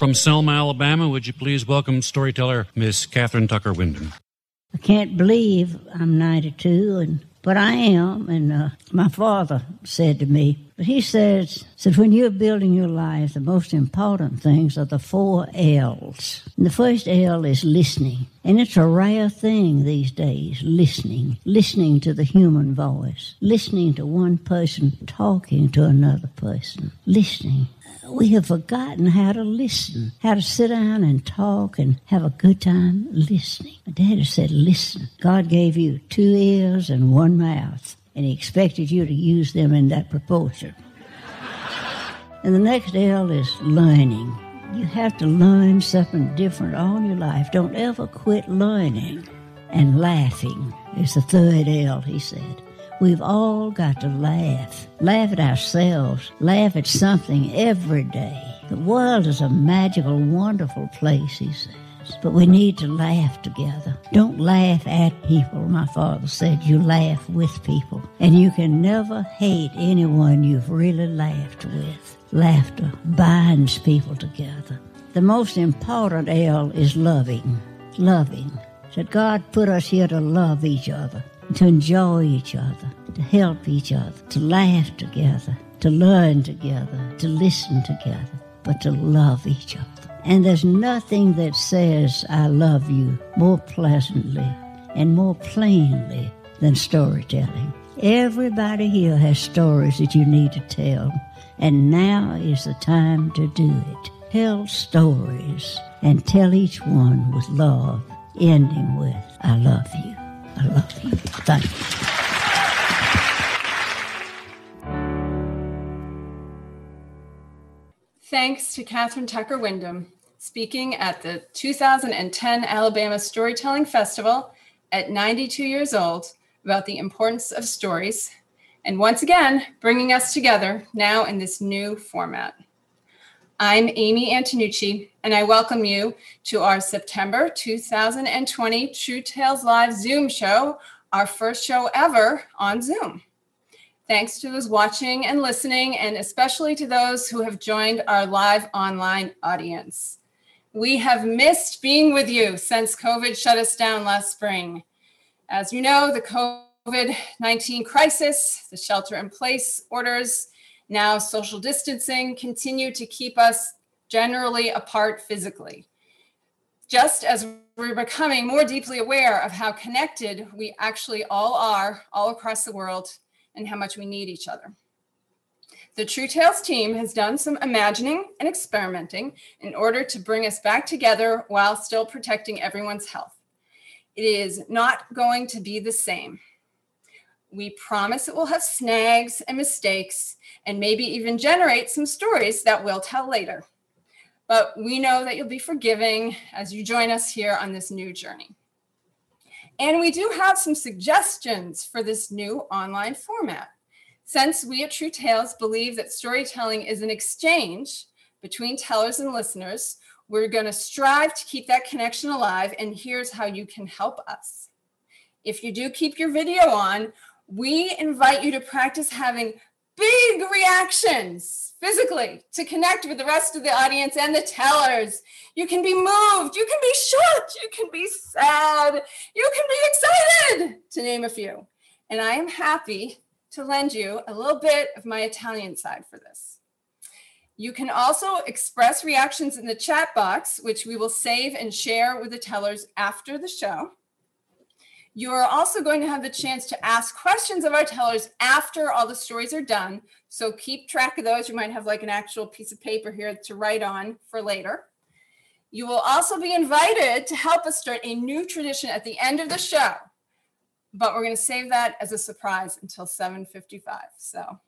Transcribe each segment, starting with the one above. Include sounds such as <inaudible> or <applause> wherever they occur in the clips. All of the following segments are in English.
From Selma, Alabama, would you please welcome storyteller Miss Kathryn Tucker Windham? I can't believe I'm 92, and but I am. And uh, my father said to me, but he says, said when you're building your life, the most important things are the four L's. And the first L is listening, and it's a rare thing these days. Listening, listening to the human voice, listening to one person talking to another person, listening we have forgotten how to listen, how to sit down and talk and have a good time listening. My daddy said, listen. God gave you two ears and one mouth, and he expected you to use them in that proportion. and the next L is learning. You have to learn something different all your life. Don't ever quit learning. And laughing is the third L, he said. We've all got to laugh. Laugh at ourselves. Laugh at something every day. The world is a magical, wonderful place, he says. But we need to laugh together. Don't laugh at people, my father said. You laugh with people. And you can never hate anyone you've really laughed with. Laughter binds people together. The most important L is loving. Loving. That God put us here to love each other to enjoy each other, to help each other, to laugh together, to learn together, to listen together, but to love each other. And there's nothing that says, I love you more pleasantly and more plainly than storytelling. Everybody here has stories that you need to tell, and now is the time to do it. Tell stories and tell each one with love, ending with, I love you. I love you. Thank you. Thanks to Kathryn Tucker Windham, speaking at the 2010 Alabama Storytelling Festival at 92 years old about the importance of stories, and once again, bringing us together now in this new format. I'm Amy Antonucci, and I welcome you to our September 2020 True Tales Live Zoom show, our first show ever on Zoom. Thanks to those watching and listening, and especially to those who have joined our live online audience. We have missed being with you since COVID shut us down last spring. As you know, the COVID 19 crisis, the shelter in place orders, now social distancing continue to keep us generally apart physically. Just as we're becoming more deeply aware of how connected we actually all are all across the world and how much we need each other. The True Tales team has done some imagining and experimenting in order to bring us back together while still protecting everyone's health. It is not going to be the same. We promise it will have snags and mistakes and maybe even generate some stories that we'll tell later. But we know that you'll be forgiving as you join us here on this new journey. And we do have some suggestions for this new online format. Since we at True Tales believe that storytelling is an exchange between tellers and listeners, we're going to strive to keep that connection alive. And here's how you can help us. If you do keep your video on, we invite you to practice having big reactions physically to connect with the rest of the audience and the tellers. You can be moved, you can be shocked, you can be sad, you can be excited, to name a few. And I am happy to lend you a little bit of my Italian side for this. You can also express reactions in the chat box, which we will save and share with the tellers after the show. You are also going to have the chance to ask questions of our tellers after all the stories are done. So keep track of those. You might have like an actual piece of paper here to write on for later. You will also be invited to help us start a new tradition at the end of the show. But we're going to save that as a surprise until 7:55. So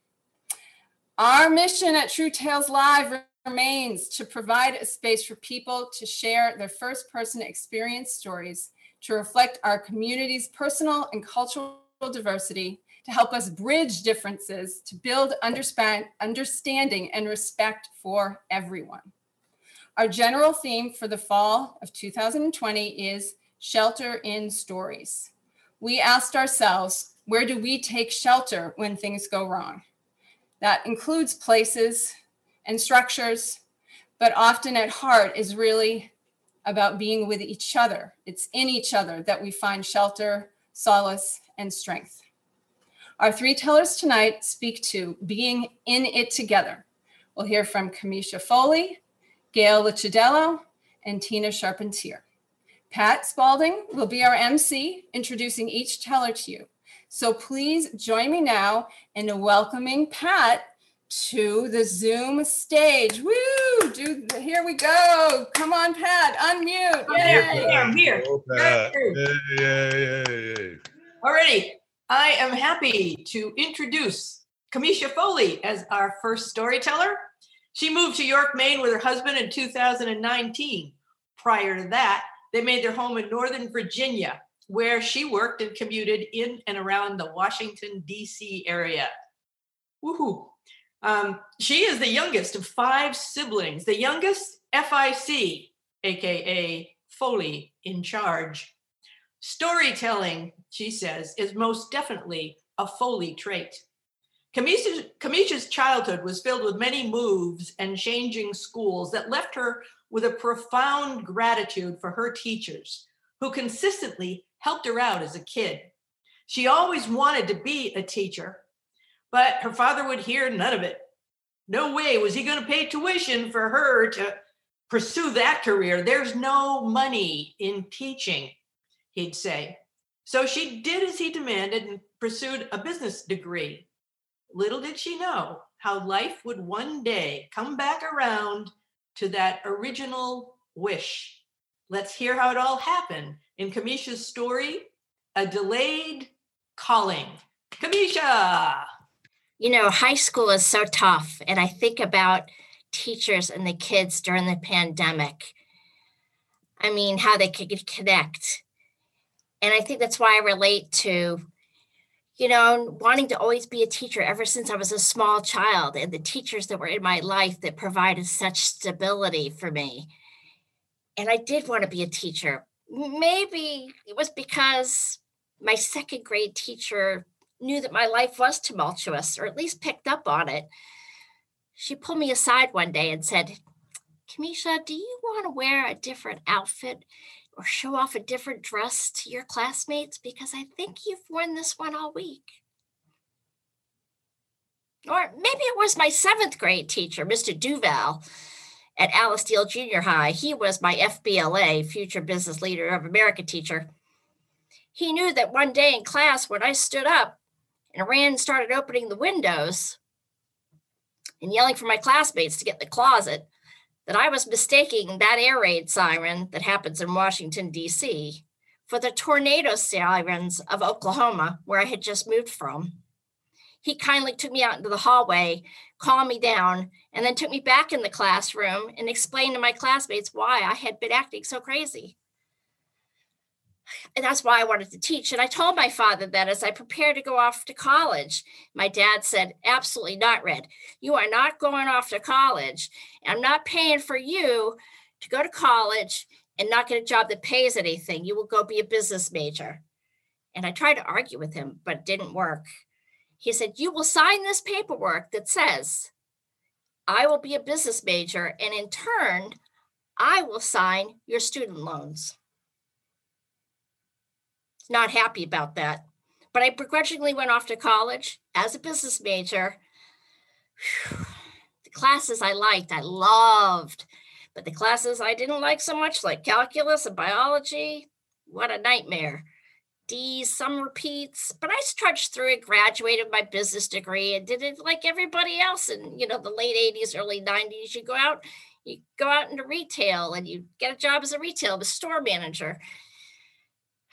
our mission at True Tales Live remains to provide a space for people to share their first person experience stories to reflect our community's personal and cultural diversity, to help us bridge differences, to build understanding and respect for everyone. Our general theme for the fall of 2020 is shelter in stories. We asked ourselves, where do we take shelter when things go wrong? That includes places and structures, but often at heart is really about being with each other. It's in each other that we find shelter, solace, and strength. Our three tellers tonight speak to being in it together. We'll hear from Kamisha Foley, Gail Licciardello, and Tina Charpentier. Pat Spalding will be our MC, introducing each teller to you. So please join me now in welcoming Pat to the Zoom stage. Woo! Do, here we go. Come on, Pat, unmute. I'm here. Yay. I'm here. Go, Pat. Yay. Yay, yay, yay, yay. Alrighty. I am happy to introduce Kamisha Foley as our first storyteller. She moved to York, Maine with her husband in 2019. Prior to that, they made their home in Northern Virginia, where she worked and commuted in and around the Washington, D.C. area. Woohoo. Um, she is the youngest of five siblings, the youngest FIC, aka Foley, in charge. Storytelling, she says, is most definitely a Foley trait. Kamisha's, Kamisha's childhood was filled with many moves and changing schools that left her with a profound gratitude for her teachers who consistently helped her out as a kid. She always wanted to be a teacher, but her father would hear none of it. No way was he going to pay tuition for her to pursue that career. There's no money in teaching, he'd say. So she did as he demanded and pursued a business degree. Little did she know how life would one day come back around to that original wish. Let's hear how it all happened in Kamisha's story A Delayed Calling. Kamisha! You know, high school is so tough. And I think about teachers and the kids during the pandemic. I mean, how they could connect. And I think that's why I relate to, you know, wanting to always be a teacher ever since I was a small child and the teachers that were in my life that provided such stability for me. And I did want to be a teacher. Maybe it was because my second grade teacher knew that my life was tumultuous, or at least picked up on it. She pulled me aside one day and said, Kamisha, do you want to wear a different outfit or show off a different dress to your classmates? Because I think you've worn this one all week. Or maybe it was my seventh grade teacher, Mr. Duval at Alice Deal Junior High. He was my FBLA, Future Business Leader of America teacher. He knew that one day in class, when I stood up, and I ran and started opening the windows and yelling for my classmates to get in the closet that I was mistaking that air raid siren that happens in Washington, D.C. for the tornado sirens of Oklahoma, where I had just moved from. He kindly took me out into the hallway, calmed me down, and then took me back in the classroom and explained to my classmates why I had been acting so crazy and that's why I wanted to teach. And I told my father that as I prepared to go off to college, my dad said, Absolutely not, Red. You are not going off to college. I'm not paying for you to go to college and not get a job that pays anything. You will go be a business major. And I tried to argue with him, but it didn't work. He said, You will sign this paperwork that says, I will be a business major. And in turn, I will sign your student loans not happy about that. But I begrudgingly went off to college as a business major. The classes I liked, I loved. But the classes I didn't like so much, like calculus and biology, what a nightmare. D's, some repeats, but I trudged through it, graduated my business degree, and did it like everybody else in you know the late 80s, early 90s. You go out, you go out into retail and you get a job as a retail, the store manager.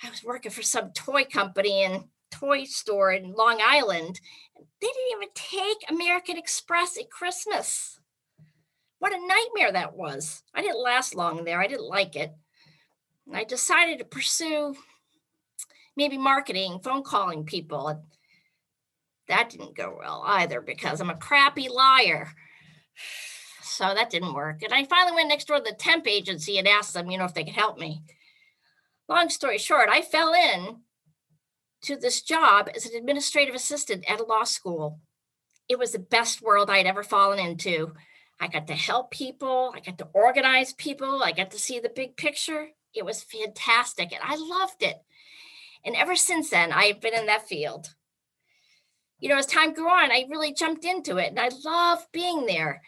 I was working for some toy company and toy store in Long Island. They didn't even take American Express at Christmas. What a nightmare that was. I didn't last long there. I didn't like it. And I decided to pursue maybe marketing, phone calling people. That didn't go well either because I'm a crappy liar. <sighs> So that didn't work. And I finally went next door to the temp agency and asked them, you know, if they could help me long story short, I fell in to this job as an administrative assistant at a law school. It was the best world I'd ever fallen into. I got to help people. I got to organize people. I got to see the big picture. It was fantastic and I loved it. And ever since then, I've been in that field. You know, as time grew on, I really jumped into it and I love being there.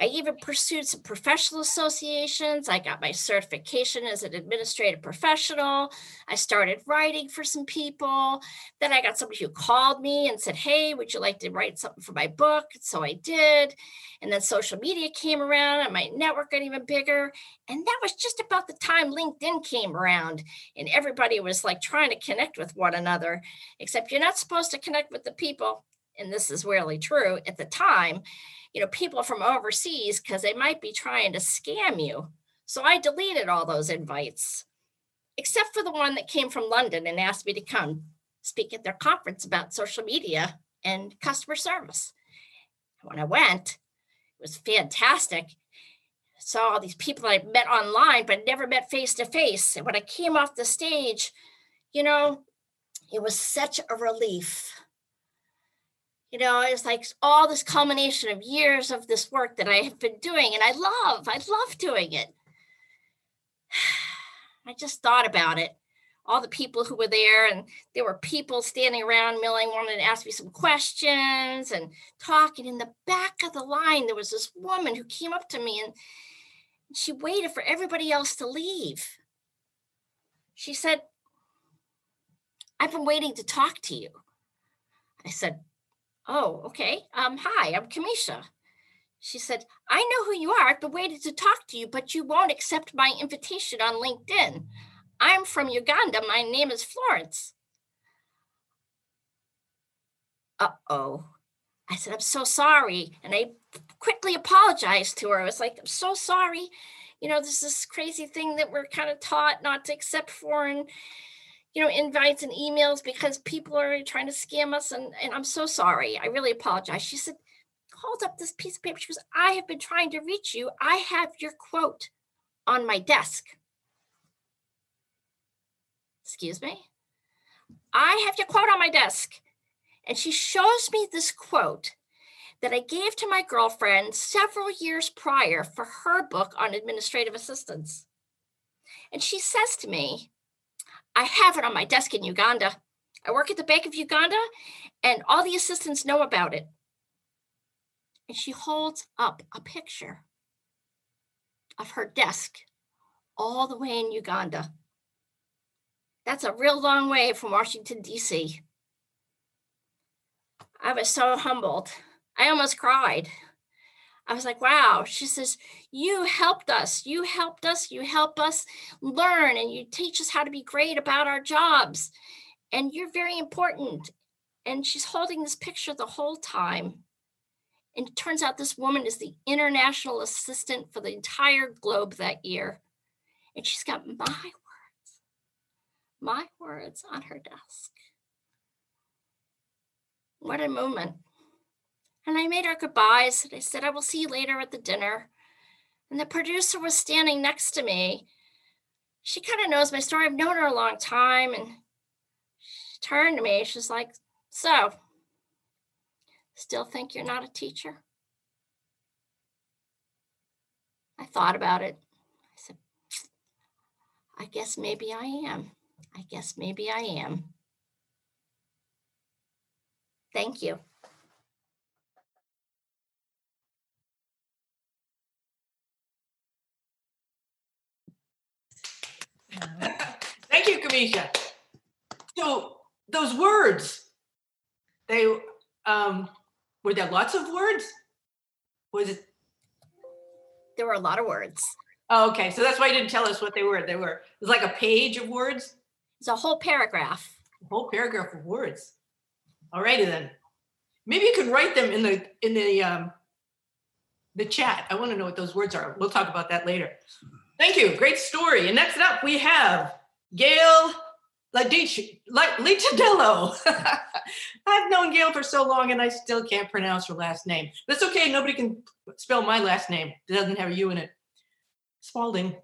I even pursued some professional associations. I got my certification as an administrative professional. I started writing for some people. Then I got somebody who called me and said, Hey, would you like to write something for my book? So I did. And then social media came around and my network got even bigger. And that was just about the time LinkedIn came around and everybody was like trying to connect with one another, except you're not supposed to connect with the people. And this is really true at the time you know, people from overseas because they might be trying to scam you. So I deleted all those invites, except for the one that came from London and asked me to come speak at their conference about social media and customer service. When I went, it was fantastic. Saw all these people I met online, but never met face to face. And when I came off the stage, you know, it was such a relief you know it's like all this culmination of years of this work that i have been doing and i love i love doing it. <sighs> I just thought about it. All the people who were there and there were people standing around milling wanted to ask me some questions and talking. In the back of the line there was this woman who came up to me and she waited for everybody else to leave. She said i've been waiting to talk to you. I said Oh, okay. Um, hi, I'm Kamisha. She said, I know who you are. I've been waiting to talk to you, but you won't accept my invitation on LinkedIn. I'm from Uganda. My name is Florence. Uh oh. I said, I'm so sorry. And I quickly apologized to her. I was like, I'm so sorry. You know, there's this crazy thing that we're kind of taught not to accept foreign you know, invites and emails because people are trying to scam us. And, and I'm so sorry. I really apologize. She said, hold up this piece of paper. She goes, I have been trying to reach you. I have your quote on my desk. Excuse me? I have your quote on my desk. And she shows me this quote that I gave to my girlfriend several years prior for her book on administrative assistance. And she says to me, I have it on my desk in Uganda. I work at the Bank of Uganda, and all the assistants know about it. And she holds up a picture of her desk all the way in Uganda. That's a real long way from Washington, D.C. I was so humbled. I almost cried. I was like, wow. She says, You helped us. You helped us. You help us learn and you teach us how to be great about our jobs. And you're very important. And she's holding this picture the whole time. And it turns out this woman is the international assistant for the entire globe that year. And she's got my words, my words on her desk. What a moment. And I made our goodbyes. And I said, I will see you later at the dinner. And the producer was standing next to me. She kind of knows my story. I've known her a long time. And she turned to me. She's like, So, still think you're not a teacher? I thought about it. I said, I guess maybe I am. I guess maybe I am. Thank you. Thank you, Kamisha. So those words, they um were there lots of words? Was it There were a lot of words. oh, okay. So that's why you didn't tell us what they were. They were it was like a page of words, It's a whole paragraph. a whole paragraph of words. All righty then. Maybe you can write them in the in the um the chat. I want to know what those words are. We'll talk about that later. Thank you. Great story. And next up, we have Gail Litadello. <laughs> I've known Gail for so long and I still can't pronounce her last name. That's okay. Nobody can spell my last name. It doesn't have a U in it. Spalding.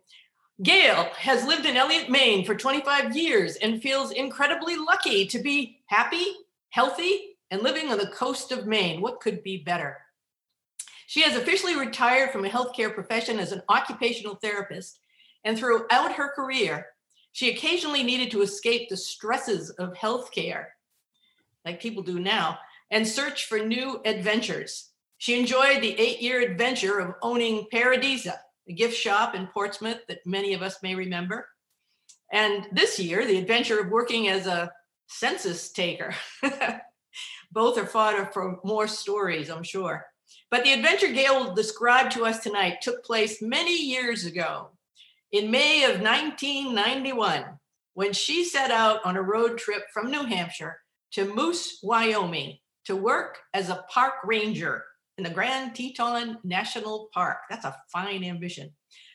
Gail has lived in Eliot, Maine for 25 years and feels incredibly lucky to be happy, healthy, and living on the coast of Maine. What could be better? She has officially retired from a healthcare profession as an occupational therapist, and throughout her career, she occasionally needed to escape the stresses of healthcare, like people do now, and search for new adventures. She enjoyed the eight year adventure of owning Paradisa, a gift shop in Portsmouth that many of us may remember. And this year, the adventure of working as a census taker. <laughs> Both are fodder for more stories, I'm sure. But the adventure Gail will describe to us tonight took place many years ago, in May of 1991, when she set out on a road trip from New Hampshire to Moose, Wyoming, to work as a park ranger in the Grand Teton National Park. That's a fine ambition.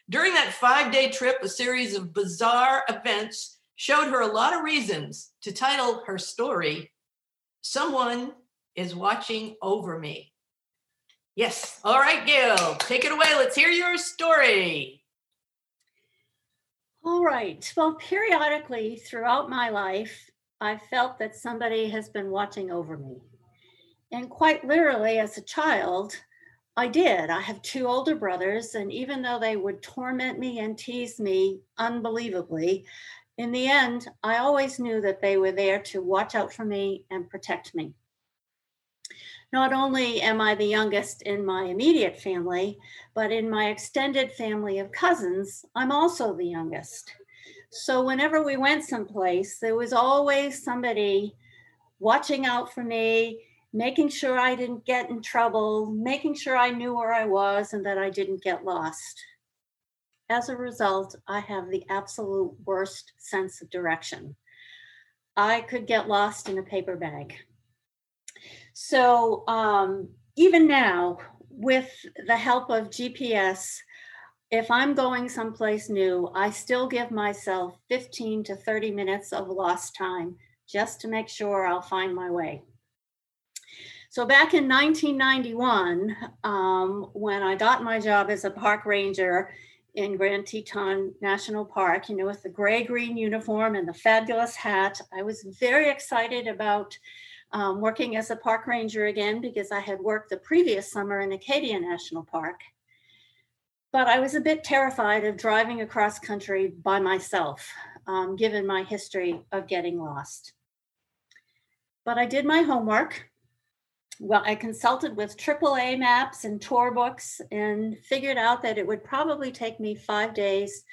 During that five day trip, a series of bizarre events showed her a lot of reasons to title her story, Someone is Watching Over Me. Yes. All right, Gail, take it away. Let's hear your story. All right. Well, periodically throughout my life, I felt that somebody has been watching over me. And quite literally, as a child, I did. I have two older brothers, and even though they would torment me and tease me unbelievably, in the end, I always knew that they were there to watch out for me and protect me. Not only am I the youngest in my immediate family, but in my extended family of cousins, I'm also the youngest. So whenever we went someplace, there was always somebody watching out for me, making sure I didn't get in trouble, making sure I knew where I was and that I didn't get lost. As a result, I have the absolute worst sense of direction. I could get lost in a paper bag. So, um, even now, with the help of GPS, if I'm going someplace new, I still give myself 15 to 30 minutes of lost time just to make sure I'll find my way. So back in 1991, um, when I got my job as a park ranger in Grand Teton National Park, you know, with the gray green uniform and the fabulous hat, I was very excited about um, working as a park ranger again because I had worked the previous summer in Acadia National Park. But I was a bit terrified of driving across country by myself, um, given my history of getting lost. But I did my homework well, I consulted with AAA maps and tour books and figured out that it would probably take me five days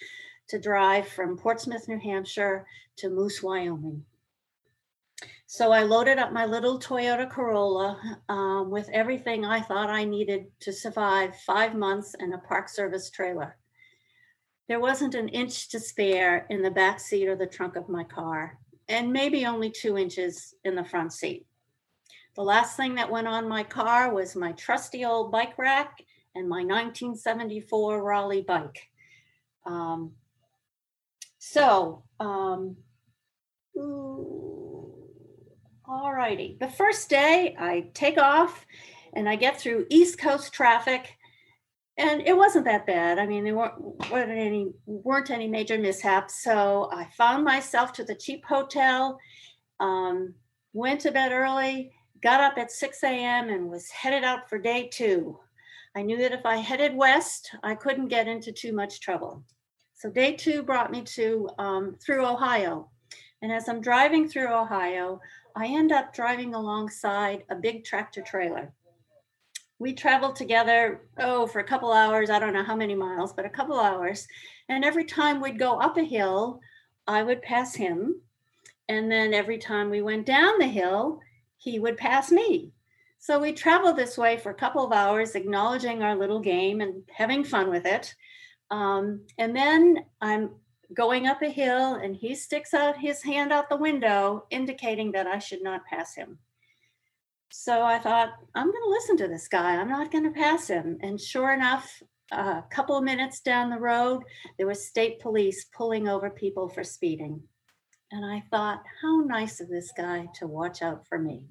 to drive from Portsmouth, New Hampshire to Moose, Wyoming. So I loaded up my little Toyota Corolla um, with everything I thought I needed to survive five months in a Park Service trailer. There wasn't an inch to spare in the back seat or the trunk of my car, and maybe only two inches in the front seat. The last thing that went on my car was my trusty old bike rack and my 1974 Raleigh bike. Um, so, um, all righty. The first day I take off and I get through East Coast traffic and it wasn't that bad. I mean, there weren't, weren't any weren't any major mishaps. So I found myself to the cheap hotel, um, went to bed early, got up at 6 a.m. and was headed out for day two. I knew that if I headed west, I couldn't get into too much trouble. So day two brought me to um, through Ohio. And as I'm driving through Ohio, I end up driving alongside a big tractor trailer. We traveled together, oh, for a couple hours. I don't know how many miles, but a couple hours. And every time we'd go up a hill, I would pass him. And then every time we went down the hill, he would pass me. So we traveled this way for a couple of hours, acknowledging our little game and having fun with it. Um, and then I'm going up a hill, and he sticks out his hand out the window, indicating that I should not pass him. So I thought, I'm going to listen to this guy. I'm not going to pass him. And sure enough, a couple of minutes down the road, there was state police pulling over people for speeding. And I thought, how nice of this guy to watch out for me.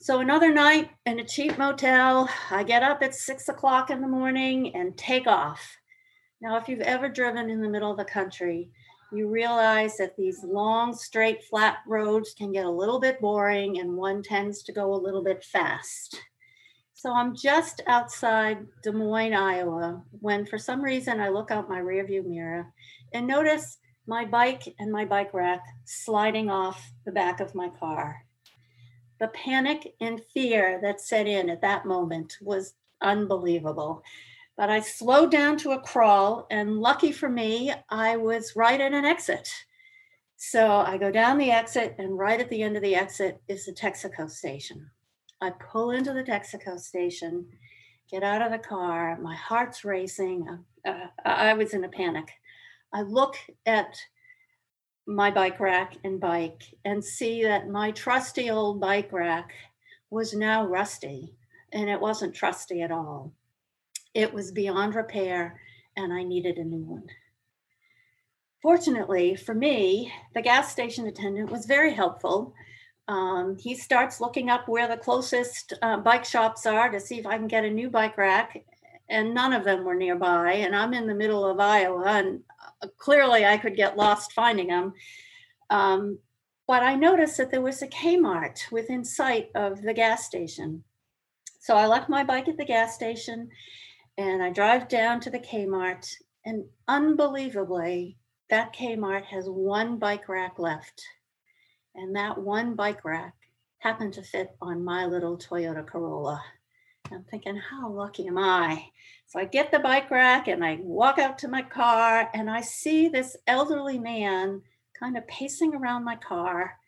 So another night in a cheap motel, I get up at six o'clock in the morning and take off. Now, if you've ever driven in the middle of the country, you realize that these long, straight, flat roads can get a little bit boring and one tends to go a little bit fast. So I'm just outside Des Moines, Iowa, when for some reason I look out my rearview mirror and notice my bike and my bike rack sliding off the back of my car. The panic and fear that set in at that moment was unbelievable. But I slowed down to a crawl, and lucky for me, I was right at an exit. So I go down the exit, and right at the end of the exit is the Texaco station. I pull into the Texaco station, get out of the car, my heart's racing. Uh, I was in a panic. I look at my bike rack and bike and see that my trusty old bike rack was now rusty and it wasn't trusty at all. It was beyond repair and I needed a new one. Fortunately for me, the gas station attendant was very helpful. Um, he starts looking up where the closest uh, bike shops are to see if I can get a new bike rack, and none of them were nearby. And I'm in the middle of Iowa, and uh, clearly I could get lost finding them. Um, but I noticed that there was a Kmart within sight of the gas station. So I left my bike at the gas station and I drive down to the Kmart, and unbelievably, that Kmart has one bike rack left. And that one bike rack happened to fit on my little Toyota Corolla. I'm thinking, how lucky am I? So I get the bike rack and I walk out to my car and I see this elderly man kind of pacing around my car.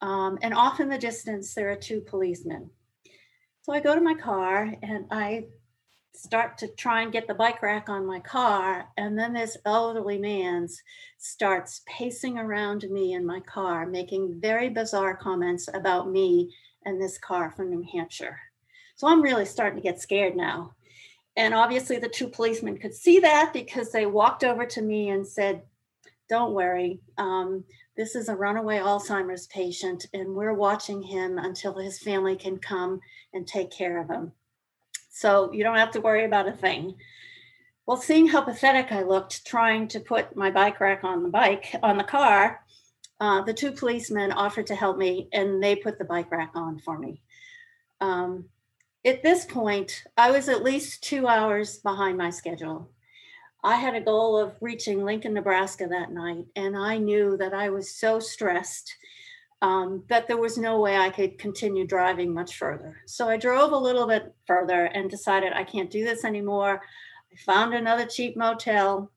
Um, and off in the distance, there are two policemen. So I go to my car and I start to try and get the bike rack on my car. And then this elderly man starts pacing around me in my car, making very bizarre comments about me and this car from New Hampshire. So I'm really starting to get scared now. And obviously, the two policemen could see that because they walked over to me and said, Don't worry, um, this is a runaway Alzheimer's patient, and we're watching him until his family can come and take care of him. So you don't have to worry about a thing. Well, seeing how pathetic I looked trying to put my bike rack on the bike, on the car, uh, the two policemen offered to help me and they put the bike rack on for me. Um, at this point, I was at least two hours behind my schedule. I had a goal of reaching Lincoln, Nebraska that night, and I knew that I was so stressed um, that there was no way I could continue driving much further. So I drove a little bit further and decided I can't do this anymore. I found another cheap motel.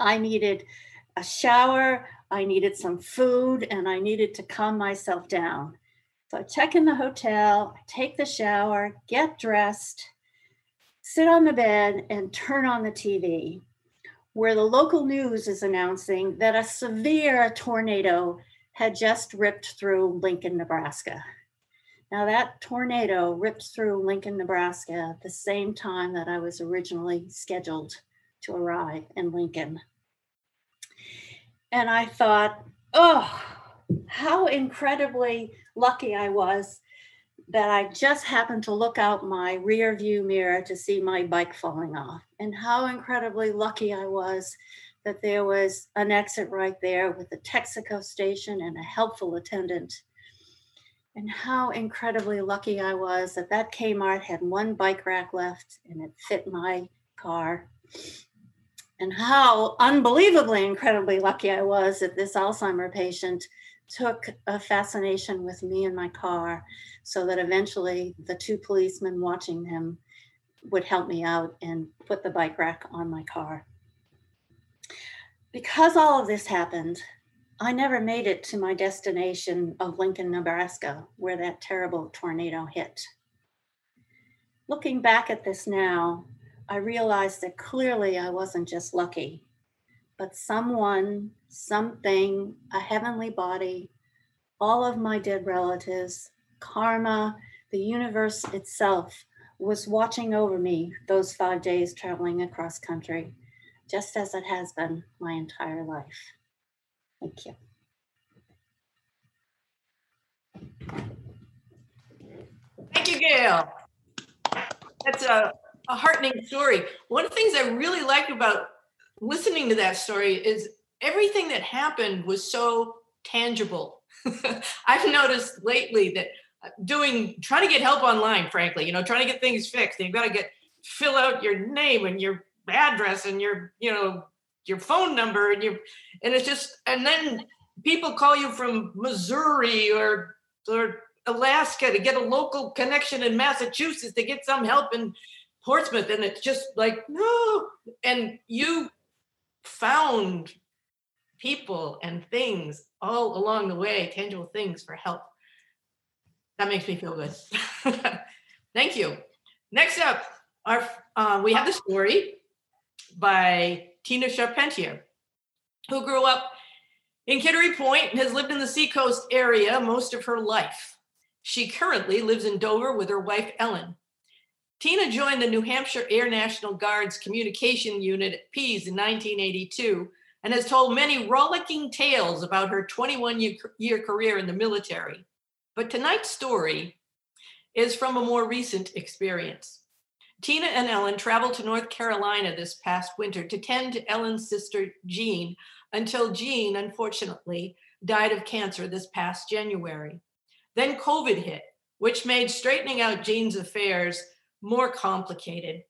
I needed a shower, I needed some food, and I needed to calm myself down. So I check in the hotel, take the shower, get dressed, sit on the bed, and turn on the TV, where the local news is announcing that a severe tornado had just ripped through Lincoln, Nebraska. Now, that tornado ripped through Lincoln, Nebraska at the same time that I was originally scheduled to arrive in Lincoln. And I thought, oh, how incredibly lucky I was that I just happened to look out my rear view mirror to see my bike falling off, and how incredibly lucky I was that there was an exit right there with a Texaco station and a helpful attendant. And how incredibly lucky I was that that Kmart had one bike rack left and it fit my car. And how unbelievably incredibly lucky I was that this Alzheimer patient took a fascination with me and my car so that eventually the two policemen watching him would help me out and put the bike rack on my car because all of this happened, I never made it to my destination of Lincoln, Nebraska, where that terrible tornado hit. Looking back at this now, I realized that clearly I wasn't just lucky, but someone, something, a heavenly body, all of my dead relatives, karma, the universe itself was watching over me those five days traveling across country just as it has been my entire life. Thank you. Thank you, Gail. That's a, a heartening story. One of the things I really liked about listening to that story is everything that happened was so tangible. <laughs> I've noticed lately that uh, doing trying to get help online, frankly, you know, trying to get things fixed. And you've got to get fill out your name and your address and your, you know, your phone number and your and it's just and then people call you from Missouri or or Alaska to get a local connection in Massachusetts to get some help in Portsmouth. And it's just like no. And you found people and things all along the way tangible things for help. That makes me feel good. <laughs> Thank you. Next up our uh, we have the story by tina charpentier who grew up in kittery point and has lived in the seacoast area most of her life she currently lives in dover with her wife ellen Tina joined the New Hampshire Air National Guard's communication unit at Pease in 1982 and has told many rollicking tales about her 21 year career in the military. But tonight's story is from a more recent experience. Tina and Ellen traveled to North Carolina this past winter to tend to Ellen's sister, Jean, until Jean, unfortunately, died of cancer this past January. Then COVID hit, which made straightening out Jean's affairs more complicated.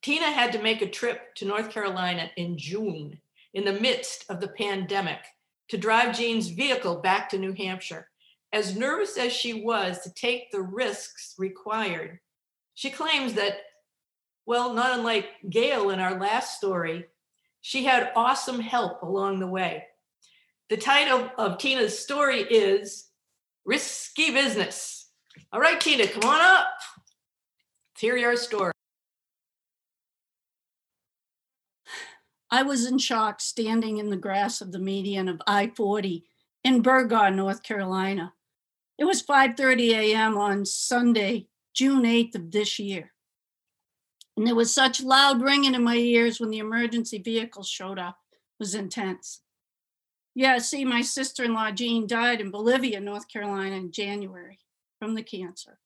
Tina had to make a trip to North Carolina in June in the midst of the pandemic to drive Jean's vehicle back to New Hampshire. As nervous as she was to take the risks required, she claims that, well, not unlike Gail in our last story, she had awesome help along the way. The title of Tina's story is Risky Business. All right, Tina, come on up. Let's hear your story. I was in shock standing in the grass of the median of I-40 in Burgaw, North Carolina. It was 5:30 a.m. on Sunday, June 8th of this year. And there was such loud ringing in my ears when the emergency vehicle showed up. It was intense. Yeah, see, my sister-in-law Jean died in Bolivia, North Carolina in January from the cancer.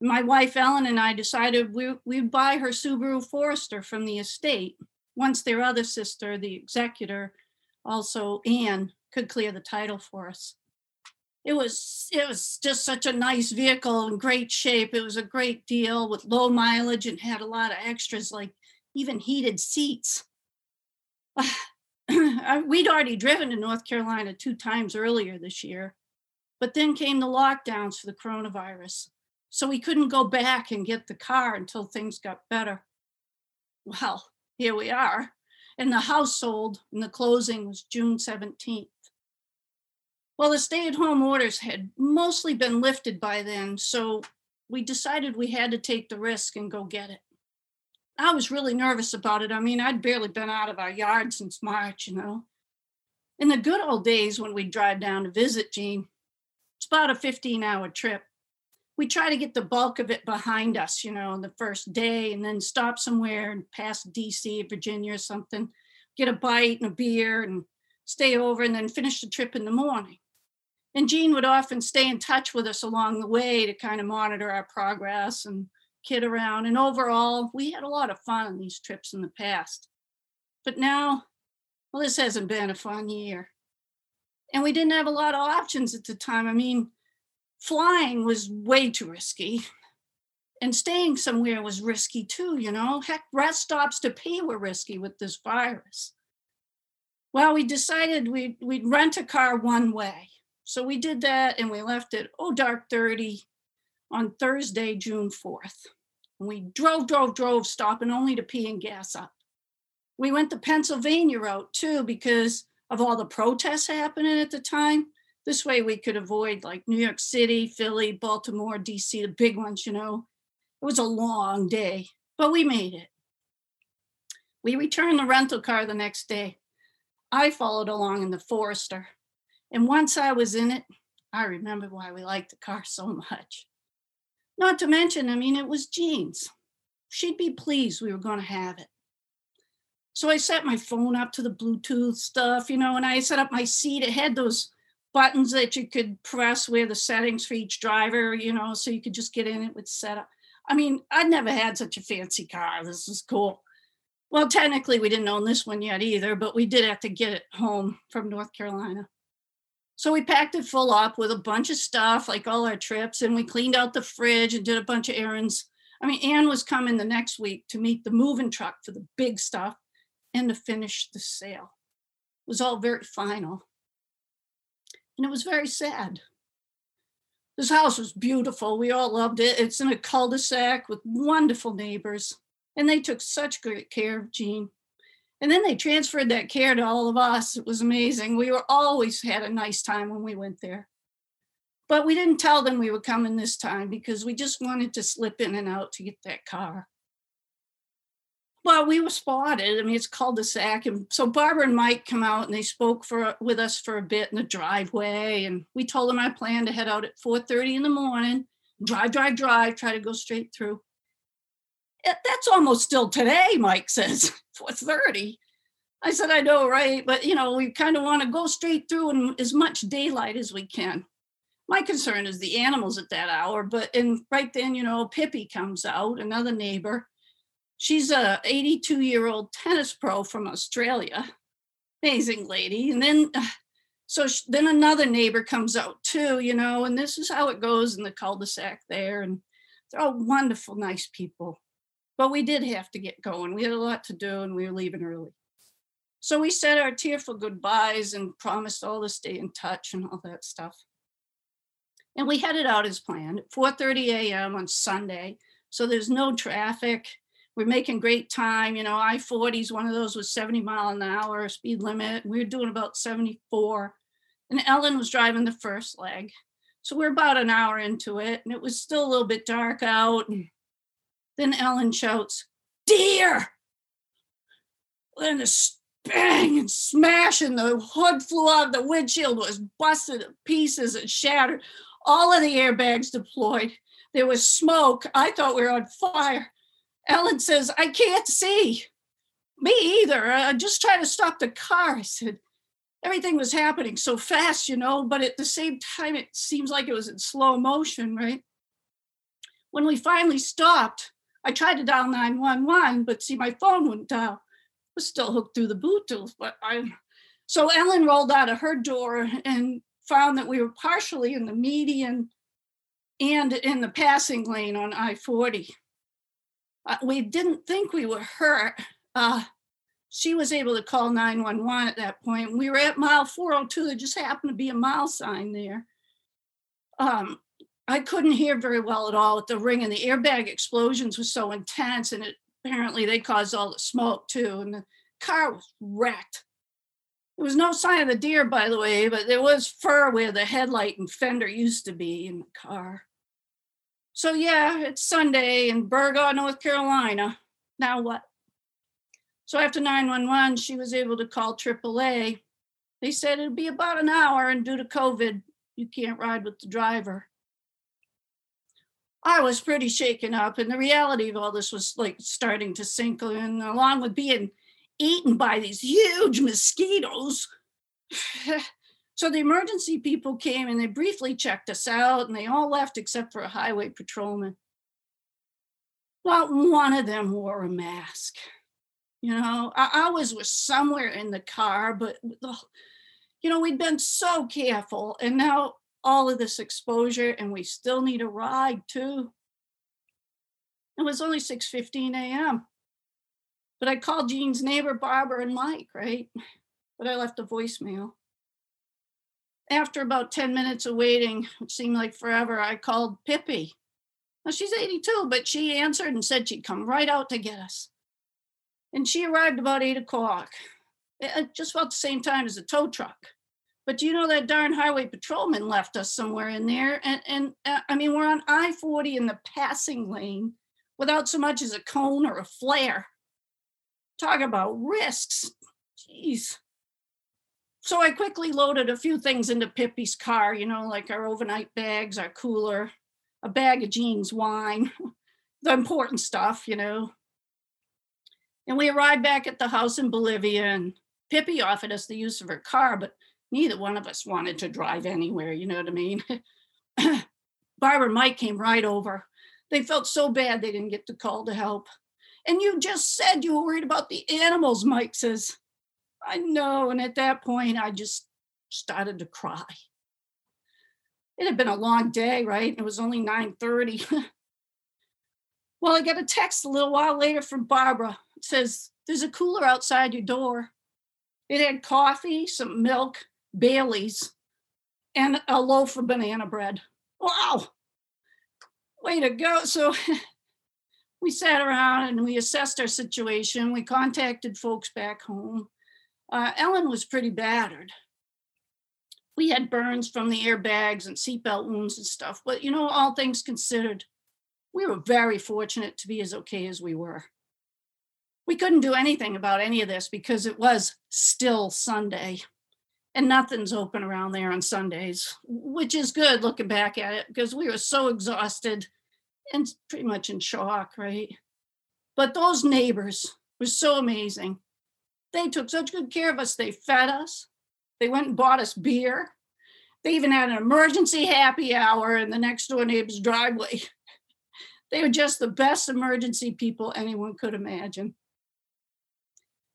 My wife Ellen and I decided we, we'd buy her Subaru Forester from the estate once their other sister, the executor, also Anne, could clear the title for us. It was it was just such a nice vehicle in great shape. It was a great deal with low mileage and had a lot of extras like even heated seats. <sighs> We'd already driven to North Carolina two times earlier this year, but then came the lockdowns for the coronavirus. So we couldn't go back and get the car until things got better. Well, here we are. And the house sold and the closing was June 17th. Well, the stay at home orders had mostly been lifted by then, so we decided we had to take the risk and go get it. I was really nervous about it. I mean, I'd barely been out of our yard since March, you know. In the good old days when we'd drive down to visit Jean, it's about a 15 hour trip. We try to get the bulk of it behind us, you know, on the first day and then stop somewhere and pass DC, Virginia or something, get a bite and a beer and stay over and then finish the trip in the morning. And Jean would often stay in touch with us along the way to kind of monitor our progress and kid around. And overall, we had a lot of fun on these trips in the past. But now, well, this hasn't been a fun year and we didn't have a lot of options at the time. I mean, flying was way too risky. And staying somewhere was risky too, you know. Heck, rest stops to pee were risky with this virus. Well, we decided we'd, we'd rent a car one way. So we did that and we left at oh dark 30 on Thursday, June 4th. And we drove, drove, drove, stopping only to pee and gas up. We went the Pennsylvania route too because of all the protests happening at the time. This way we could avoid like New York City, Philly, Baltimore, DC, the big ones, you know. It was a long day, but we made it. We returned the rental car the next day. I followed along in the Forester. And once I was in it, I remember why we liked the car so much. Not to mention, I mean, it was Jean's. She'd be pleased we were going to have it. So I set my phone up to the Bluetooth stuff, you know, and I set up my seat. It had those buttons that you could press where the settings for each driver, you know, so you could just get in it with setup. I mean, I'd never had such a fancy car. This is cool. Well, technically, we didn't own this one yet either, but we did have to get it home from North Carolina. So we packed it full up with a bunch of stuff, like all our trips, and we cleaned out the fridge and did a bunch of errands. I mean, Anne was coming the next week to meet the moving truck for the big stuff and to finish the sale. It was all very final. And it was very sad. This house was beautiful. We all loved it. It's in a cul-de-sac with wonderful neighbors. And they took such great care of Jean. And then they transferred that care to all of us. It was amazing. We were always had a nice time when we went there. But we didn't tell them we were coming this time because we just wanted to slip in and out to get that car. Well, we were spotted. I mean, it's cul-de-sac, and so Barbara and Mike come out and they spoke for with us for a bit in the driveway, and we told them I planned to head out at 4:30 in the morning, drive, drive, drive, try to go straight through. "Eh, That's almost still today, Mike says. <laughs> 4:30. I said, I know, right? But you know, we kind of want to go straight through in as much daylight as we can. My concern is the animals at that hour, but and right then, you know, Pippi comes out, another neighbor. She's a 82 year old tennis pro from Australia. Amazing lady. And then, uh, so then another neighbor comes out too, you know, and this is how it goes in the cul-de-sac there. And they're all wonderful, nice people. But we did have to get going. We had a lot to do and we were leaving early. So we said our tearful goodbyes and promised all to stay in touch and all that stuff. And we headed out as planned at 4:30 a.m. on Sunday. So there's no traffic. We're making great time. You know, I-40 is one of those with 70 mile an hour speed limit. We were doing about 74. And Ellen was driving the first leg. So we're about an hour into it, and it was still a little bit dark out. And then Ellen shouts, Deer! Then the bang and smash, and the hood flew out, of the windshield was busted to pieces and shattered. All of the airbags deployed. There was smoke. I thought we were on fire. Ellen says, I can't see. Me either. I'm just trying to stop the car. I said, everything was happening so fast, you know, but at the same time, it seems like it was in slow motion, right? When we finally stopped, I tried to dial 911, but see, my phone wouldn't dial. It was still hooked through the Bluetooth, but I. So Ellen rolled out of her door and found that we were partially in the median and in the passing lane on I 40. Uh, we didn't think we were hurt. Uh, she was able to call 911 at that point. We were at mile 402. There just happened to be a mile sign there. Um, I couldn't hear very well at all with the ring, and the airbag explosions were so intense, and it, apparently they caused all the smoke too. And the car was wrecked. There was no sign of the deer, by the way, but there was fur where the headlight and fender used to be in the car. So yeah, it's Sunday in Burgaw, North Carolina. Now what? So after 911, she was able to call AAA. They said it'd be about an hour, and due to COVID, you can't ride with the driver. I was pretty shaken up, and the reality of all this was like starting to sink in, along with being eaten by these huge mosquitoes. <laughs> so the emergency people came and they briefly checked us out, and they all left except for a highway patrolman. Not one of them wore a mask. You know, I, I was was somewhere in the car, but you know, we'd been so careful, and now all of this exposure, and we still need a ride too. It was only 6:15 a.m. But I called Jean's neighbor Barbara and Mike, right? But I left a voicemail. After about 10 minutes of waiting, which seemed like forever, I called Pippi. Now she's 82, but she answered and said she'd come right out to get us. And she arrived about eight o'clock, at just about the same time as the tow truck. But you know that darn highway patrolman left us somewhere in there? And, and uh, I mean, we're on I 40 in the passing lane without so much as a cone or a flare. Talk about risks. Jeez. So I quickly loaded a few things into Pippi's car, you know, like our overnight bags, our cooler, a bag of Jean's wine, <laughs> the important stuff, you know. And we arrived back at the house in Bolivia, and Pippi offered us the use of her car, but neither one of us wanted to drive anywhere, you know what I mean? <laughs> Barbara and Mike came right over. They felt so bad they didn't get the call to help. And you just said you were worried about the animals, Mike says. I know. And at that point, I just started to cry. It had been a long day, right? It was only 9:30. <laughs> well, I got a text a little while later from Barbara. It says, There's a cooler outside your door. It had coffee, some milk, Bailey's, and a loaf of banana bread. Wow. Way to go. So <laughs> we sat around and we assessed our situation. We contacted folks back home. Uh, Ellen was pretty battered. We had burns from the airbags and seatbelt wounds and stuff, but you know, all things considered, we were very fortunate to be as okay as we were. We couldn't do anything about any of this because it was still Sunday and nothing's open around there on Sundays, which is good looking back at it because we were so exhausted and pretty much in shock, right? But those neighbors were so amazing. They took such good care of us. They fed us, they went and bought us beer. They even had an emergency happy hour in the next door neighbor's driveway. <laughs> they were just the best emergency people anyone could imagine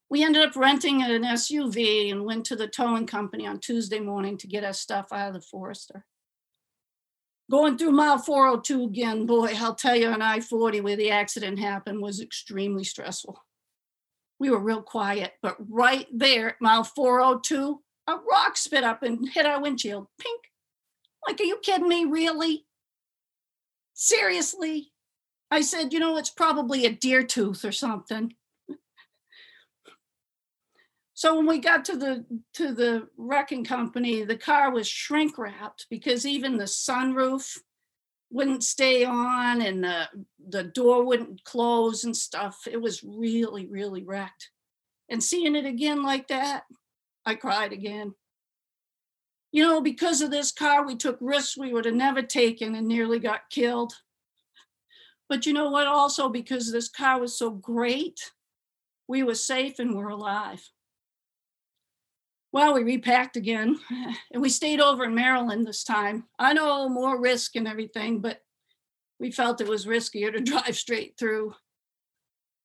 we ended up renting an SUV and went to the towing company on Tuesday morning to get our stuff out of the Forester. Going through mile 402 again, boy, I'll tell you on I 40 where the accident happened was extremely stressful. We were real quiet, but right there at mile 402, a rock spit up and hit our windshield. Pink. Like, are you kidding me? Really? Seriously? I said, you know, it's probably a deer tooth or something. So when we got to the to the wrecking company, the car was shrink wrapped because even the sunroof wouldn't stay on and the the door wouldn't close and stuff. It was really really wrecked. And seeing it again like that, I cried again. You know, because of this car, we took risks we would have never taken and nearly got killed. But you know what? Also, because this car was so great, we were safe and we're alive. Well, we repacked again <laughs> and we stayed over in Maryland this time. I know more risk and everything, but we felt it was riskier to <laughs> drive straight through.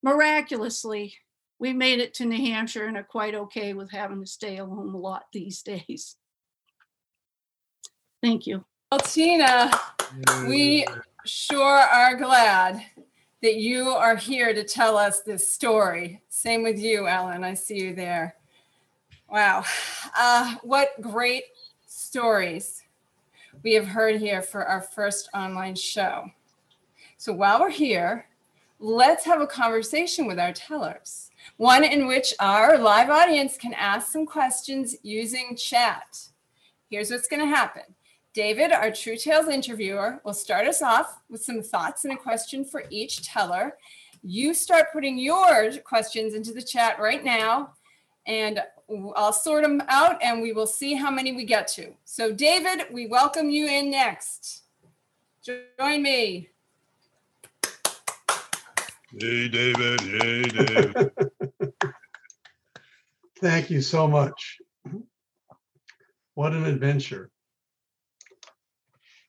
Miraculously, we made it to New Hampshire and are quite okay with having to stay home a lot <laughs> these days. Thank you. Well, Tina, we sure are glad that you are here to tell us this story. Same with you, Ellen. I see you there. Wow. Uh, what great stories we have heard here for our first online show. So while we're here, let's have a conversation with our tellers, one in which our live audience can ask some questions using chat. Here's what's going to happen. David, our True Tales interviewer, will start us off with some thoughts and a question for each teller. You start putting your questions into the chat right now, and I'll sort them out and we will see how many we get to. So, David, we welcome you in next. Join me. Hey, David. Hey, David. <laughs> Thank you so much. What an adventure.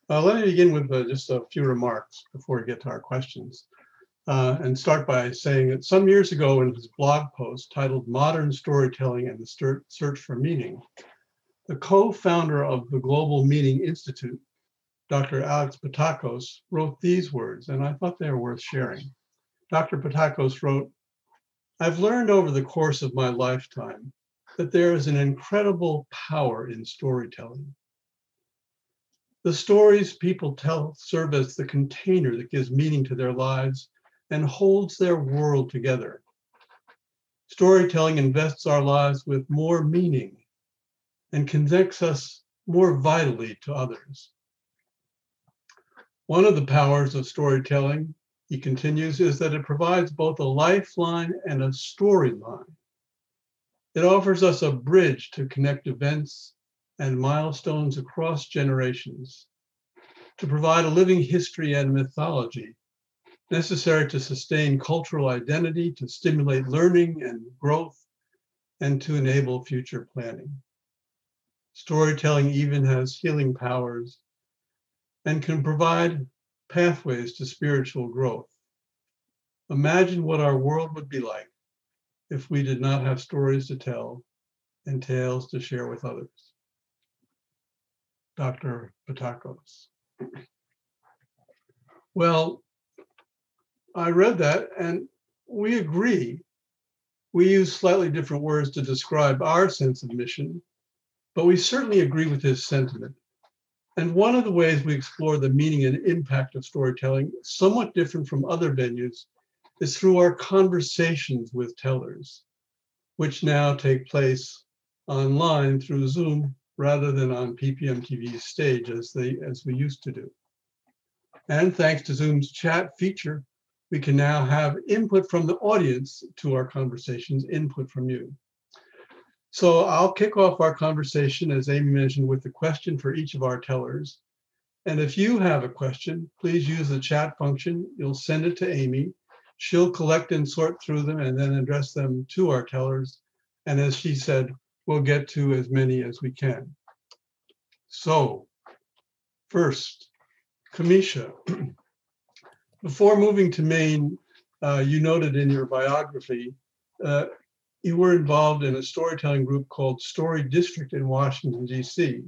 Uh, let me begin with uh, just a few remarks before we get to our questions uh, and start by saying that some years ago in his blog post titled Modern Storytelling and the Search for Meaning, the co-founder of the Global Meaning Institute, Dr. Alex Pattakos, wrote these words, and I thought they were worth sharing. Dr. Pattakos wrote, I've learned over the course of my lifetime that there is an incredible power in storytelling. The stories people tell serve as the container that gives meaning to their lives and holds their world together. Storytelling invests our lives with more meaning and connects us more vitally to others. One of the powers of storytelling, he continues, is that it provides both a lifeline and a storyline. It offers us a bridge to connect events and milestones across generations, to provide a living history and mythology necessary to sustain cultural identity, to stimulate learning and growth, and to enable future planning. Storytelling even has healing powers and can provide pathways to spiritual growth. Imagine what our world would be like if we did not have stories to tell and tales to share with others. Dr. Pattakos. Well, I read that and we agree. We use slightly different words to describe our sense of mission, but we certainly agree with his sentiment. And one of the ways we explore the meaning and impact of storytelling, somewhat different from other venues, is through our conversations with tellers, which now take place online through Zoom rather than on PPM TV's stage as they as we used to do. And thanks to Zoom's chat feature, we can now have input from the audience to our conversations, input from you. So I'll kick off our conversation, as Amy mentioned, with the question for each of our tellers. And if you have a question, please use the chat function. You'll send it to Amy. She'll collect and sort through them and then address them to our tellers. And as she said, we'll get to as many as we can. So first, Kamisha, <clears throat> before moving to Maine, uh, you noted in your biography, uh, you were involved in a storytelling group called Story District in Washington, D.C.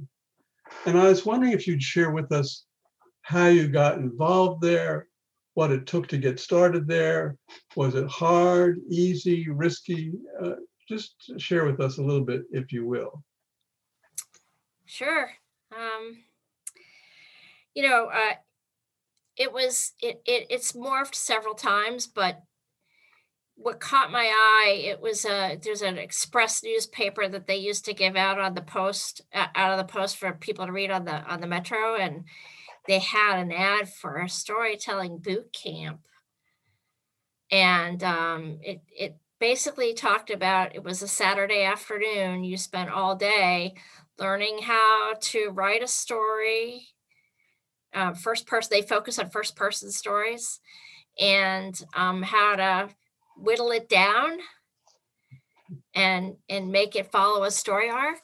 And I was wondering if you'd share with us how you got involved there, what it took to get started there. Was it hard, easy, risky? Uh, just share with us a little bit, if you will. Sure. Um, you know, uh, it was it, it it's morphed several times, but what caught my eye it was a there's an express newspaper that they used to give out on the post out of the post for people to read on the on the metro and they had an ad for a storytelling boot camp. And um, it it basically talked about it was a saturday afternoon you spent all day learning how to write a story uh, first person they focus on first person stories and um, how to whittle it down and and make it follow a story arc.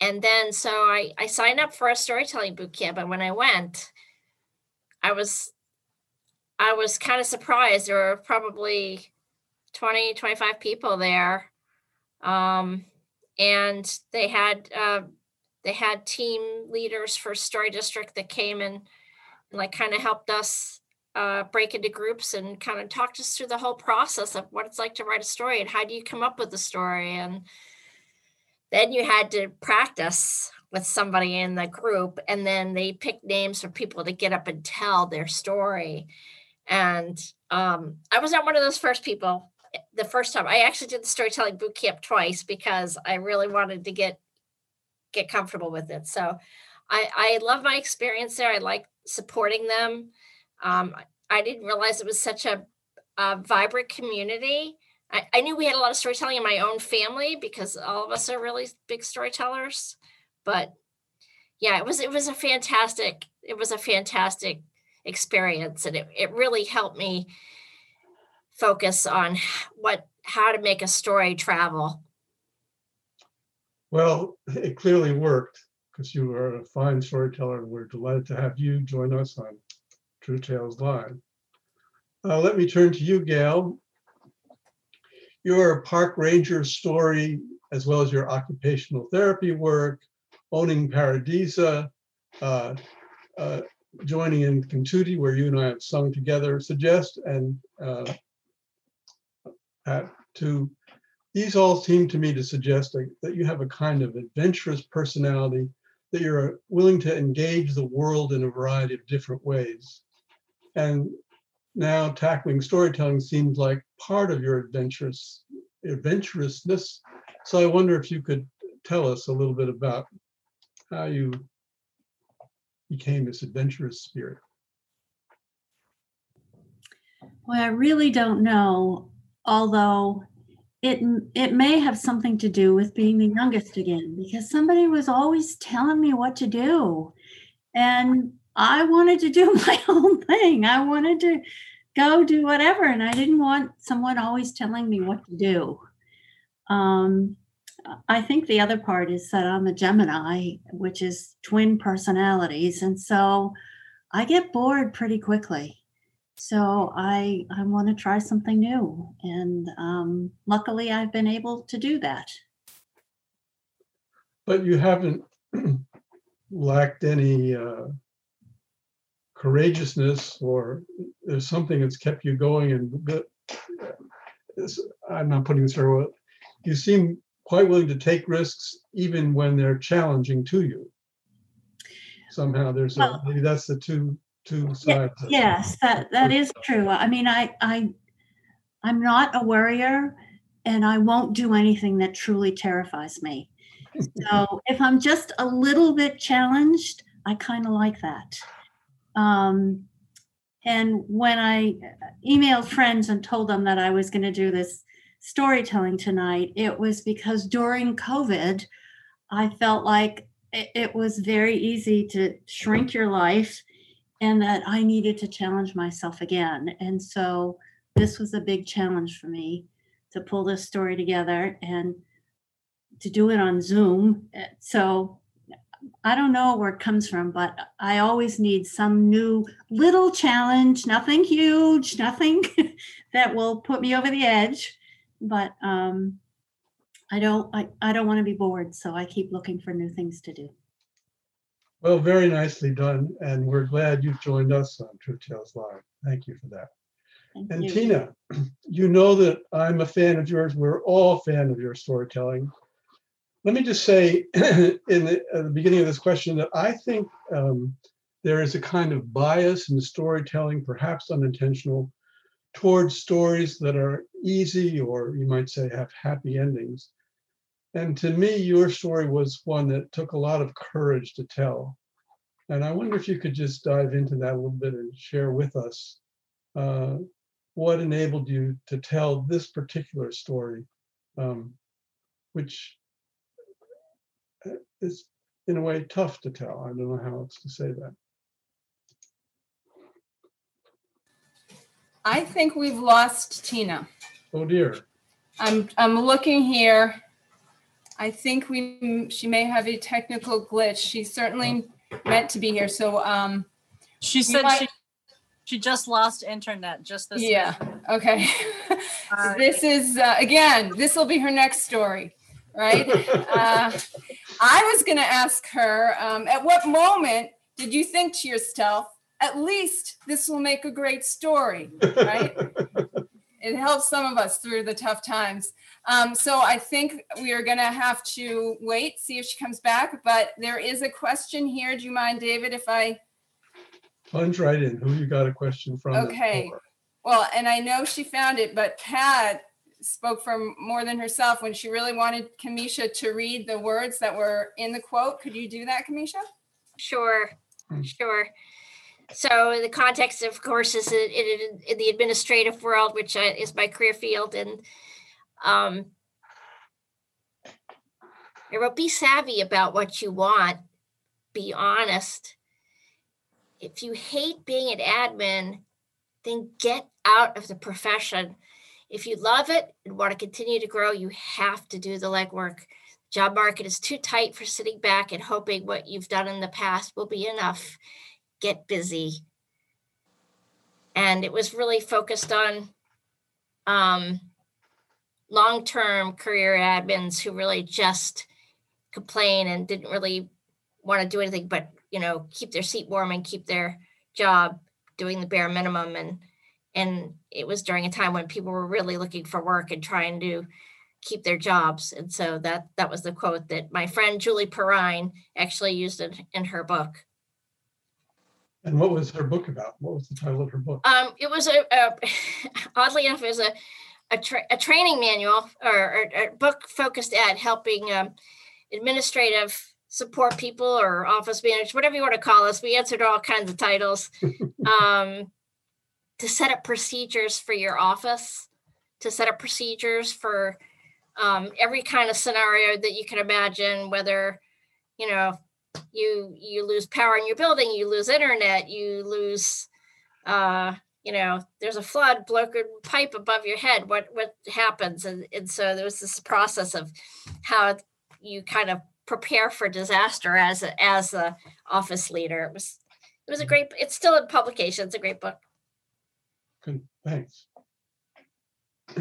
And then so i i signed up for a storytelling boot camp and when i went i was i was kind of surprised. There were probably 20 25 people there um and they had uh they had team leaders for story district that came and like kind of helped us uh, break into groups and kind of talked us through the whole process of what it's like to write a story and how do you come up with the story? And then you had to practice with somebody in the group and then they picked names for people to get up and tell their story. And um, i was not one of those first people eh, the first time. I actually did the storytelling boot camp twice because i really wanted to get get comfortable with it so i i love my experience there i like supporting them um, I didn't realize it was such a, a vibrant community. I, I, knew we had a lot of storytelling in my own family because all of us are really big storytellers. But yeah, it was it was a fantastic it was a fantastic experience, and it it really helped me focus on what how to make a story travel. Well, it clearly worked because you are a fine storyteller, and we're delighted to have you join us on True Tales Live. Uh, let me turn to you, Gail. Your park ranger story, as well as your occupational therapy work, owning Paradisa, uh, uh, joining in Kentucky, where you and I have sung together, suggest and uh, to these all seem to me to suggest that you have a kind of adventurous personality, that you're willing to engage the world in a variety of different ways. And now tackling storytelling seems like part of your adventurous adventurousness. So I wonder if you could tell us a little bit about how you became this adventurous spirit. Well, I really don't know, although it it may have something to do with being the youngest again because somebody was always telling me what to do. And I wanted to do <laughs> my own thing. I wanted to go do whatever, and I didn't want someone always telling me what to do. Um, I think the other part is that I'm a Gemini, which is twin personalities, and so I get bored pretty quickly. So I I want to try something new, and um, luckily I've been able to do that. But you haven't <clears throat> lacked any uh, courageousness or there's something that's kept you going and I'm not putting this very well. You seem quite willing to take risks even when they're challenging to you. Somehow there's, a maybe that's the two, two Yeah, sides. Yes, that, that is true. I mean, I, I, I'm not a worrier and I won't do anything that truly terrifies me. So <laughs> if I'm just a little bit challenged, I kind of like that. Um, and when I emailed friends and told them that I was going to do this storytelling tonight, it was because during COVID, I felt like it was very easy to shrink your life and that I needed to challenge myself again. And so this was a big challenge for me to pull this story together and to do it on Zoom. So I don't know where it comes from, but I always need some new little challenge, nothing huge, nothing <laughs> that will put me over the edge. But um, I don't, I, I don't want to be bored, so I keep looking for new things to do. Well, very nicely done. And we're glad you've joined us on True Tales Live. Thank you for that. Thank And you. Tina, <clears throat> you know that I'm a fan of yours. We're all a fan of your storytelling. Let me just say <clears throat> in the, the beginning of this question that I think um, there is a kind of bias in storytelling, perhaps unintentional, towards stories that are easy or you might say have happy endings. And to me, your story was one that took a lot of courage to tell. And I wonder if you could just dive into that a little bit and share with us uh, what enabled you to tell this particular story, um, which uh, is in a way tough to tell. I don't know how else to say that. I think we've lost Tina. Oh dear. I'm I'm looking here. I think we she may have a technical glitch. She certainly meant to be here. So um She said might- she she just lost internet just this yeah. minute. Okay. <laughs> Uh, this is uh, again. This will be her next story, right? <laughs> uh, I was going to ask her. Um, at what moment did you think to yourself, at least this will make a great story, right? <laughs> it helps some of us through the tough times. Um, so I think we are going to have to wait, see if she comes back. But there is a question here. Do you mind, David, if I? Plunge right in. Who you got a question from? Okay. Well, and I know she found it, but Pat spoke for more than herself when she really wanted Kamisha to read the words that were in the quote. Could you do that, Kamisha? Sure, Mm. sure. So the context, of course, is in, in, in the administrative world, which is my career field, and um, I wrote, "Be savvy about what you want. Be honest. If you hate being an admin, then get out of the profession. If you love it and want to continue to grow, you have to do the legwork." job market is too tight for sitting back and hoping what you've done in the past will be enough. Get busy. And it was really focused on um, long term career admins who really just complain and didn't really want to do anything but, you know, keep their seat warm and keep their job doing the bare minimum. And and it was during a time when people were really looking for work and trying to keep their jobs. And so that that was the quote that my friend Julie Perrine actually used it in her book. And what was her book about? What was the title of her book? Um, it was a, a <laughs> oddly enough, it was a a, tra- a training manual or, or, or book focused at helping um, administrative support people or office managers, whatever you want to call us. We answered all kinds of titles <laughs> um, to set up procedures for your office, to set up procedures for um, every kind of scenario that you can imagine, whether you know you you lose power in your building, you lose internet, you lose uh, you know, there's a flood, broken pipe above your head. What what happens? And and so there was this process of how you kind of prepare for disaster as a as a office leader. It was it was a great. It's still in publication. It's a great book. Good, thanks. <clears throat>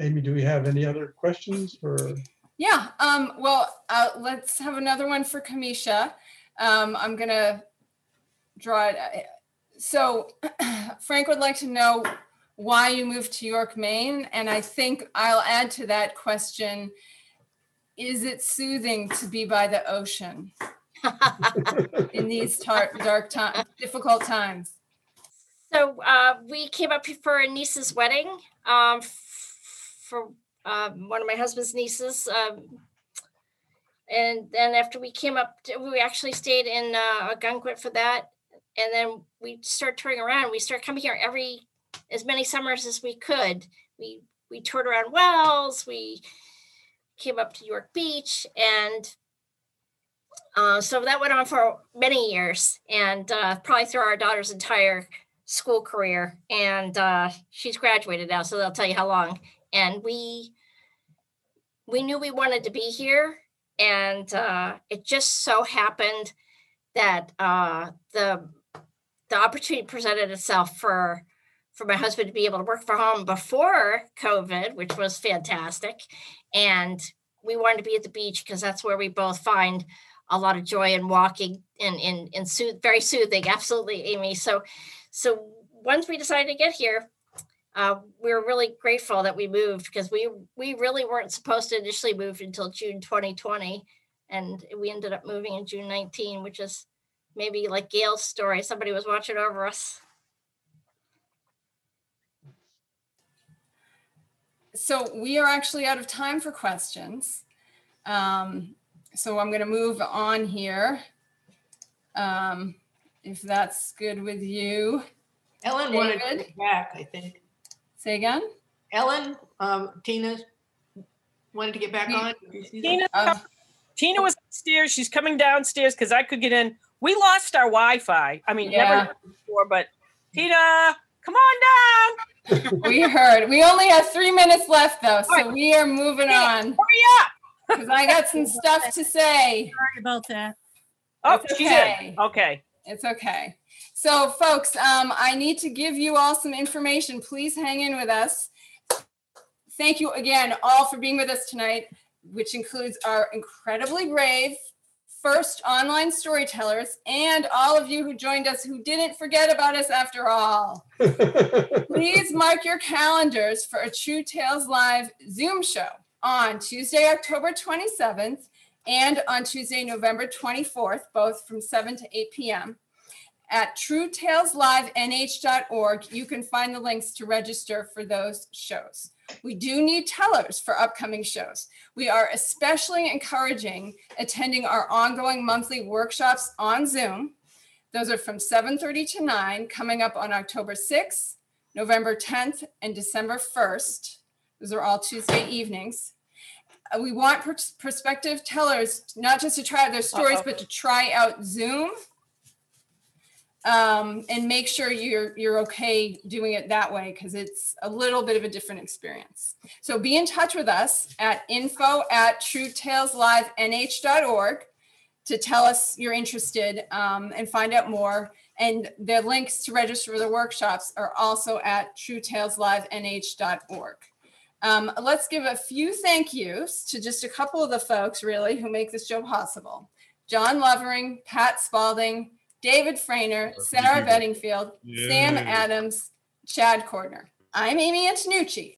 Amy, do we have any other questions for Yeah, um, well, uh, let's have another one for Kamisha. Um, I'm gonna draw it. Uh, So <clears throat> Frank would like to know why you moved to York, Maine, and I think I'll add to that question. Is it soothing to be by the ocean <laughs> in these tar- dark times, difficult times? So uh, we came up here for a niece's wedding um, f- for um, one of my husband's nieces. Um, and then after we came up, to, we actually stayed in uh, Ogunquit for that. And then we started touring around. We started coming here every as many summers as we could. We we toured around Wells. We came up to York Beach, and uh, so that went on for many years, and uh, probably through our daughter's entire school career and uh, she's graduated now so they'll tell you how long and we we knew we wanted to be here and uh, it just so happened that uh, the the opportunity presented itself for for my husband to be able to work from home before covid which was fantastic. And we wanted to be at the beach because that's where we both find a lot of joy in walking and in in sooth- very soothing absolutely amy. So so once we decided to get here, uh, we were really grateful that we moved because we we really weren't supposed to initially move until June 2020, and we ended up moving in June 19, which is maybe like Gail's story. Somebody was watching over us. So we are actually out of time for questions. Um, so I'm going to move on here. Um, if that's good with you. Ellen wanted to David? get back, I think. Say again? Ellen, um, Tina wanted to get back on. Did you see that? Tina, Um, Tina was upstairs. She's coming downstairs because I could get in. We lost our Wi-Fi. I mean, Yeah. never before, but Tina, come on down. <laughs> we heard. We only have three minutes left though, so Alright. we are moving on Hurry up. <laughs> because I got some stuff to say. Sorry about that. Oh, It's okay. Okay. It's okay. So, folks, um, I need to give you all some information. Please hang in with us. Thank you again, all, for being with us tonight, which includes our incredibly brave first online storytellers and all of you who joined us who didn't forget about us after all. <laughs> Please mark your calendars for a True Tales Live Zoom show on Tuesday, October 27th and on Tuesday, November 24th, both from 7 to 8 p.m. At truetaleslivenh.org, you can find the links to register for those shows. We do need tellers for upcoming shows. We are especially encouraging attending our ongoing monthly workshops on Zoom. Those are from 7:30 to 9 coming up on October 6th, November 10th, and December 1st. Those are all Tuesday evenings. Uh, we want pers- prospective tellers not just to try out their stories, Uh-oh. but to try out Zoom um, and make sure you're you're okay doing it that way because it's a little bit of a different experience. So be in touch with us at info at truetaleslivenh.org to tell us you're interested um, and find out more. And the links to register for the workshops are also at truetaleslivenh.org. Um, let's give a few thank yous to just a couple of the folks really who make this show possible. John Lovering, Pat Spalding, David Frainer, Sarah Bedingfield, Sam Adams, Chad Cordner. I'm Amy Antonucci.